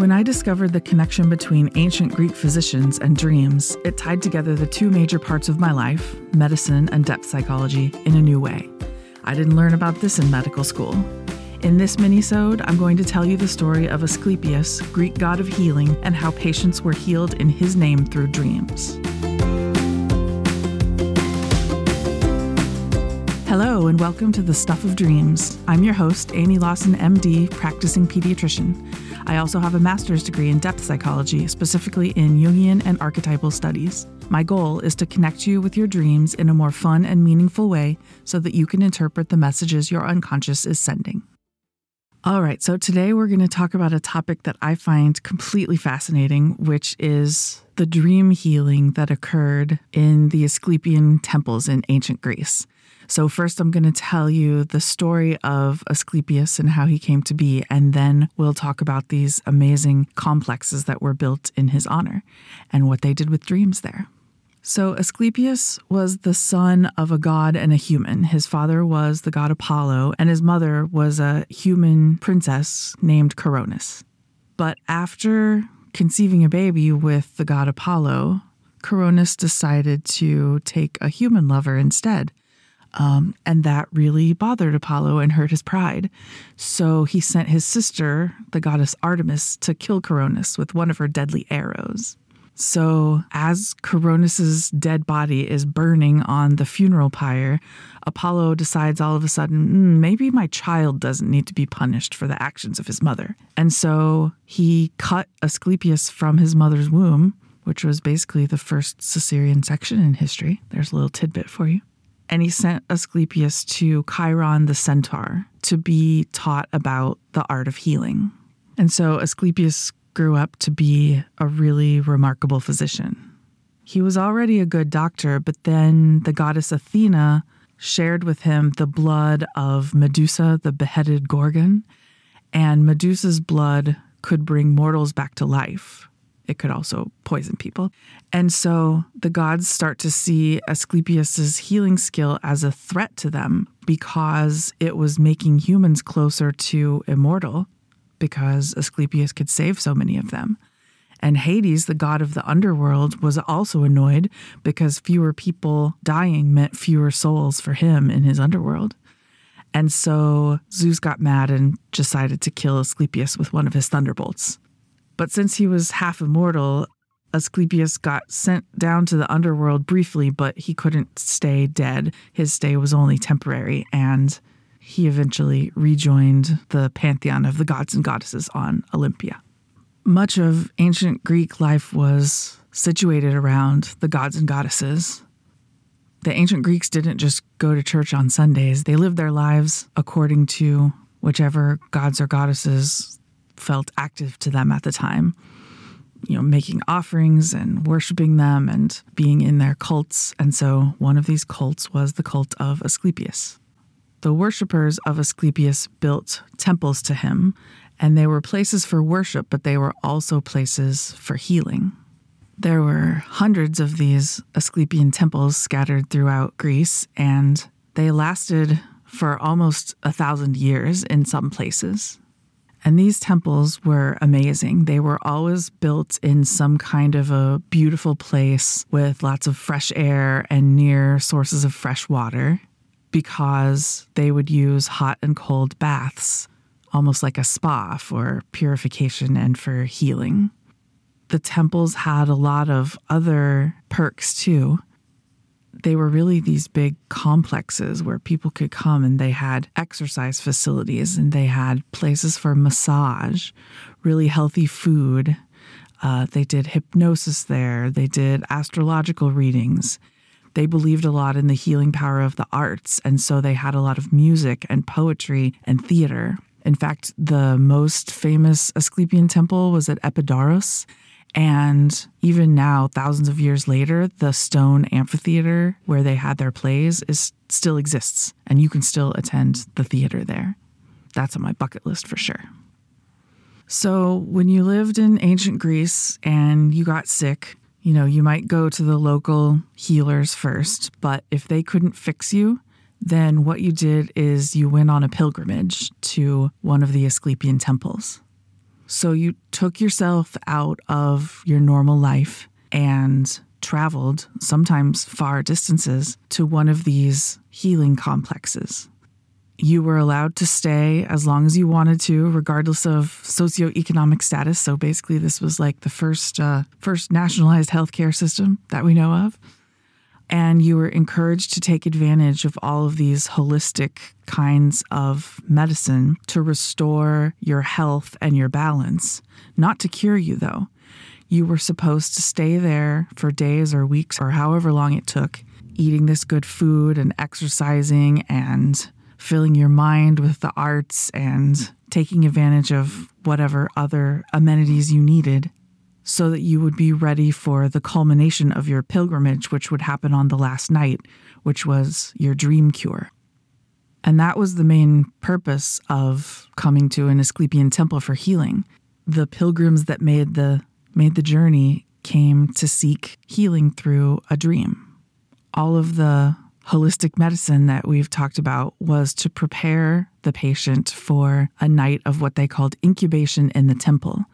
When I discovered the connection between ancient Greek physicians and dreams, it tied together the two major parts of my life, medicine and depth psychology, in a new way. I didn't learn about this in medical school. In this mini-sode, I'm going to tell you the story of Asclepius, Greek god of healing, and how patients were healed in his name through dreams. And welcome to the Stuff of Dreams. I'm your host, Amy Lawson, MD, practicing pediatrician. I also have a master's degree in depth psychology, specifically in Jungian and archetypal studies. My goal is to connect you with your dreams in a more fun and meaningful way so that you can interpret the messages your unconscious is sending. All right, so today we're going to talk about a topic that I find completely fascinating, which is the dream healing that occurred in the Asclepian temples in ancient Greece. So, first, I'm going to tell you the story of Asclepius and how he came to be, and then we'll talk about these amazing complexes that were built in his honor and what they did with dreams there. So, Asclepius was the son of a god and a human. His father was the god Apollo, and his mother was a human princess named Coronis. But after conceiving a baby with the god Apollo, Coronis decided to take a human lover instead. Um, and that really bothered Apollo and hurt his pride. So he sent his sister, the goddess Artemis, to kill Coronis with one of her deadly arrows. So, as Coronis's dead body is burning on the funeral pyre, Apollo decides all of a sudden, mm, maybe my child doesn't need to be punished for the actions of his mother. And so he cut Asclepius from his mother's womb, which was basically the first cesarean section in history. There's a little tidbit for you and he sent Asclepius to Chiron the centaur to be taught about the art of healing. And so Asclepius grew up to be a really remarkable physician. He was already a good doctor, but then the goddess Athena shared with him the blood of Medusa, the beheaded Gorgon, and Medusa's blood could bring mortals back to life it could also poison people. And so the gods start to see Asclepius's healing skill as a threat to them because it was making humans closer to immortal because Asclepius could save so many of them. And Hades, the god of the underworld, was also annoyed because fewer people dying meant fewer souls for him in his underworld. And so Zeus got mad and decided to kill Asclepius with one of his thunderbolts. But since he was half immortal, Asclepius got sent down to the underworld briefly, but he couldn't stay dead. His stay was only temporary, and he eventually rejoined the pantheon of the gods and goddesses on Olympia. Much of ancient Greek life was situated around the gods and goddesses. The ancient Greeks didn't just go to church on Sundays, they lived their lives according to whichever gods or goddesses felt active to them at the time. You know, making offerings and worshiping them and being in their cults. And so one of these cults was the cult of Asclepius. The worshippers of Asclepius built temples to him, and they were places for worship, but they were also places for healing. There were hundreds of these Asclepian temples scattered throughout Greece, and they lasted for almost a thousand years in some places. And these temples were amazing. They were always built in some kind of a beautiful place with lots of fresh air and near sources of fresh water because they would use hot and cold baths, almost like a spa for purification and for healing. The temples had a lot of other perks too they were really these big complexes where people could come and they had exercise facilities and they had places for massage, really healthy food. Uh, they did hypnosis there, they did astrological readings. They believed a lot in the healing power of the arts, and so they had a lot of music and poetry and theater. In fact, the most famous Asclepian temple was at Epidaurus, and even now, thousands of years later, the stone amphitheater where they had their plays is still exists, and you can still attend the theater there. That's on my bucket list for sure. So, when you lived in ancient Greece and you got sick, you know, you might go to the local healers first, but if they couldn't fix you, then what you did is you went on a pilgrimage to one of the Asclepian temples. So you took yourself out of your normal life and traveled, sometimes far distances, to one of these healing complexes. You were allowed to stay as long as you wanted to, regardless of socioeconomic status. So basically, this was like the first uh, first nationalized healthcare system that we know of. And you were encouraged to take advantage of all of these holistic kinds of medicine to restore your health and your balance. Not to cure you, though. You were supposed to stay there for days or weeks or however long it took, eating this good food and exercising and filling your mind with the arts and taking advantage of whatever other amenities you needed so that you would be ready for the culmination of your pilgrimage, which would happen on the last night, which was your dream cure. And that was the main purpose of coming to an Asclepian temple for healing. The pilgrims that made the made the journey came to seek healing through a dream. All of the holistic medicine that we've talked about was to prepare the patient for a night of what they called incubation in the temple,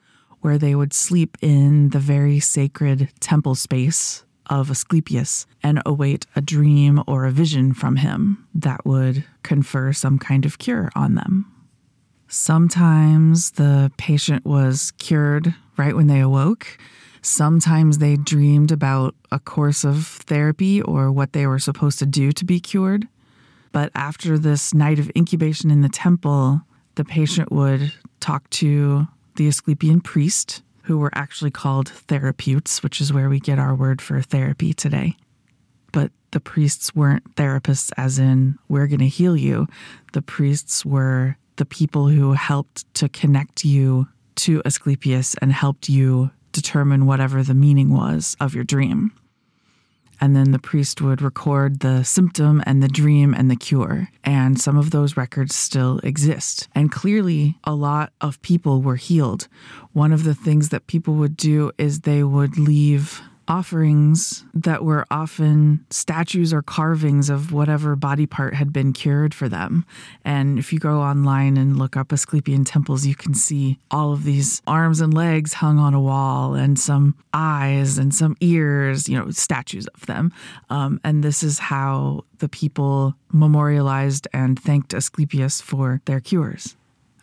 where they would sleep in the very sacred temple space of Asclepius and await a dream or a vision from him that would confer some kind of cure on them. Sometimes the patient was cured right when they awoke. Sometimes they dreamed about a course of therapy or what they were supposed to do to be cured. But after this night of incubation in the temple, the patient would talk to the Asclepian priest, who were actually called therapeutes, which is where we get our word for therapy today. But the priests weren't therapists, as in, we're going to heal you. The priests were the people who helped to connect you to Asclepius and helped you determine whatever the meaning was of your dream. And then the priest would record the symptom and the dream and the cure. And some of those records still exist. And clearly, a lot of people were healed. One of the things that people would do is they would leave offerings that were often statues or carvings of whatever body part had been cured for them. And if you go online and look up Asclepian temples, you can see all of these arms and legs hung on a wall and some eyes and some ears, you know, statues of them. Um, and this is how the people memorialized and thanked Asclepius for their cures.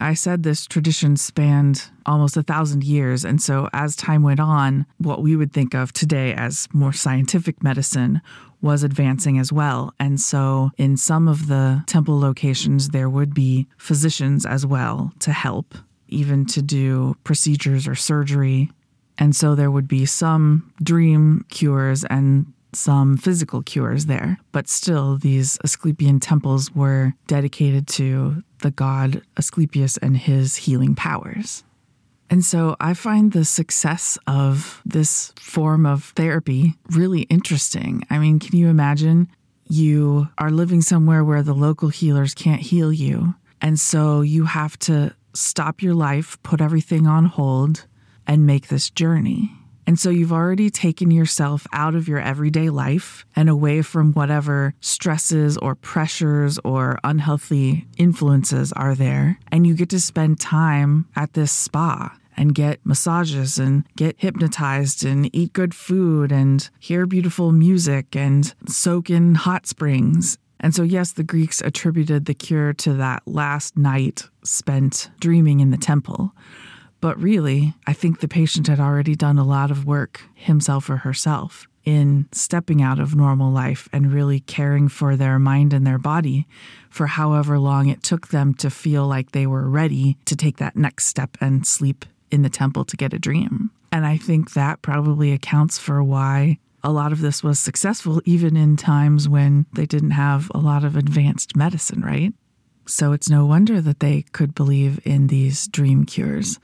I said this tradition spanned almost a thousand years. And so, as time went on, what we would think of today as more scientific medicine was advancing as well. And so, in some of the temple locations, there would be physicians as well to help, even to do procedures or surgery. And so, there would be some dream cures and some physical cures there, but still, these Asclepian temples were dedicated to the god Asclepius and his healing powers. And so I find the success of this form of therapy really interesting. I mean, can you imagine you are living somewhere where the local healers can't heal you? And so you have to stop your life, put everything on hold, and make this journey. And so you've already taken yourself out of your everyday life and away from whatever stresses or pressures or unhealthy influences are there. And you get to spend time at this spa and get massages and get hypnotized and eat good food and hear beautiful music and soak in hot springs. And so, yes, the Greeks attributed the cure to that last night spent dreaming in the temple. But really, I think the patient had already done a lot of work, himself or herself, in stepping out of normal life and really caring for their mind and their body for however long it took them to feel like they were ready to take that next step and sleep in the temple to get a dream. And I think that probably accounts for why a lot of this was successful, even in times when they didn't have a lot of advanced medicine, right? So it's no wonder that they could believe in these dream cures.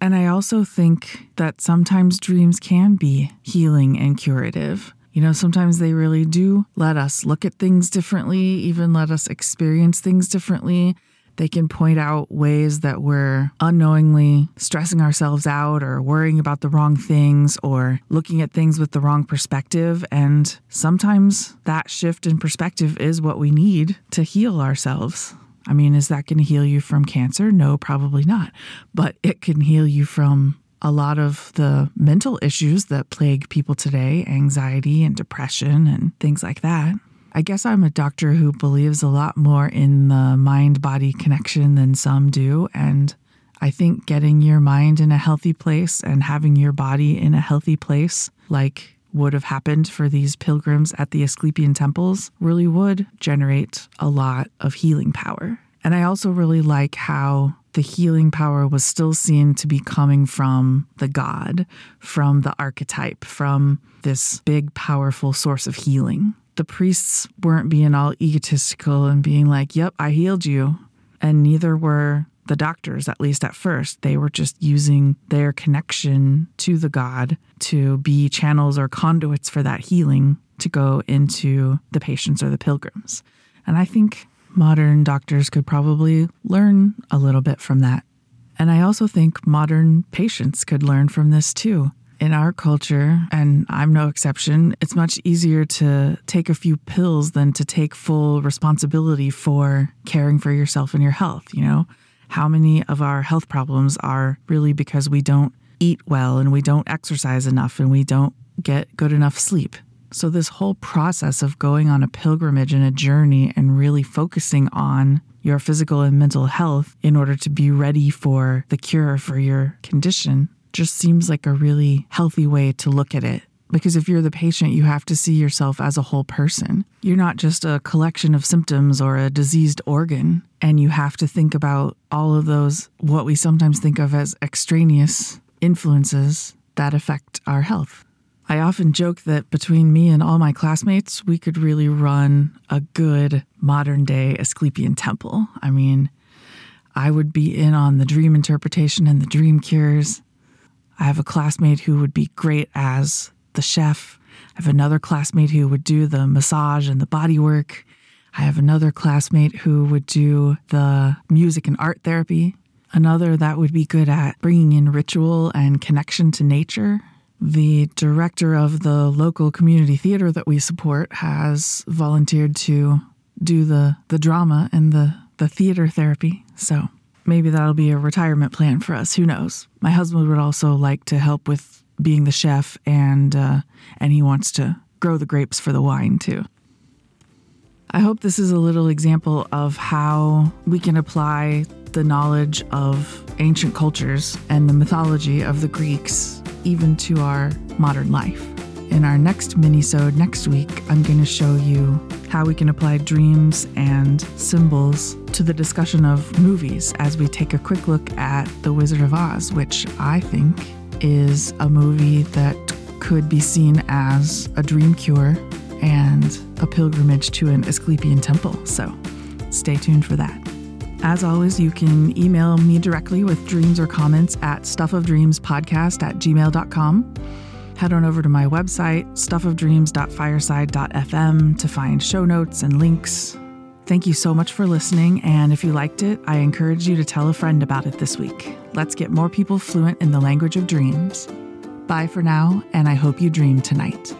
And I also think that sometimes dreams can be healing and curative. You know, sometimes they really do let us look at things differently, even let us experience things differently. They can point out ways that we're unknowingly stressing ourselves out or worrying about the wrong things or looking at things with the wrong perspective. And sometimes that shift in perspective is what we need to heal ourselves. I mean, is that going to heal you from cancer? No, probably not. But it can heal you from a lot of the mental issues that plague people today anxiety and depression and things like that. I guess I'm a doctor who believes a lot more in the mind body connection than some do. And I think getting your mind in a healthy place and having your body in a healthy place, like would have happened for these pilgrims at the Asclepian temples, really would generate a lot of healing power. And I also really like how the healing power was still seen to be coming from the God, from the archetype, from this big, powerful source of healing. The priests weren't being all egotistical and being like, Yep, I healed you. And neither were the doctors, at least at first. They were just using their connection to the God to be channels or conduits for that healing to go into the patients or the pilgrims. And I think modern doctors could probably learn a little bit from that. And I also think modern patients could learn from this too. In our culture, and I'm no exception, it's much easier to take a few pills than to take full responsibility for caring for yourself and your health. You know, how many of our health problems are really because we don't eat well and we don't exercise enough and we don't get good enough sleep? So, this whole process of going on a pilgrimage and a journey and really focusing on your physical and mental health in order to be ready for the cure for your condition just seems like a really healthy way to look at it. Because if you're the patient, you have to see yourself as a whole person. You're not just a collection of symptoms or a diseased organ. And you have to think about all of those, what we sometimes think of as extraneous influences that affect our health. I often joke that between me and all my classmates, we could really run a good modern day Asclepian temple. I mean, I would be in on the dream interpretation and the dream cures. I have a classmate who would be great as the chef. I have another classmate who would do the massage and the body work. I have another classmate who would do the music and art therapy. Another that would be good at bringing in ritual and connection to nature the director of the local community theater that we support has volunteered to do the, the drama and the, the theater therapy. So maybe that'll be a retirement plan for us. Who knows? My husband would also like to help with being the chef, and uh, and he wants to grow the grapes for the wine too. I hope this is a little example of how we can apply the knowledge of ancient cultures and the mythology of the Greeks even to our modern life. In our next mini-sode next week, I'm going to show you how we can apply dreams and symbols to the discussion of movies as we take a quick look at The Wizard of Oz, which I think is a movie that could be seen as a dream cure and a pilgrimage to an Asclepian temple. So stay tuned for that. As always, you can email me directly with dreams or comments at stuffofdreamspodcast at gmail.com. Head on over to my website, stuffofdreams.fireside.fm, to find show notes and links. Thank you so much for listening, and if you liked it, I encourage you to tell a friend about it this week. Let's get more people fluent in the language of dreams. Bye for now, and I hope you dream tonight.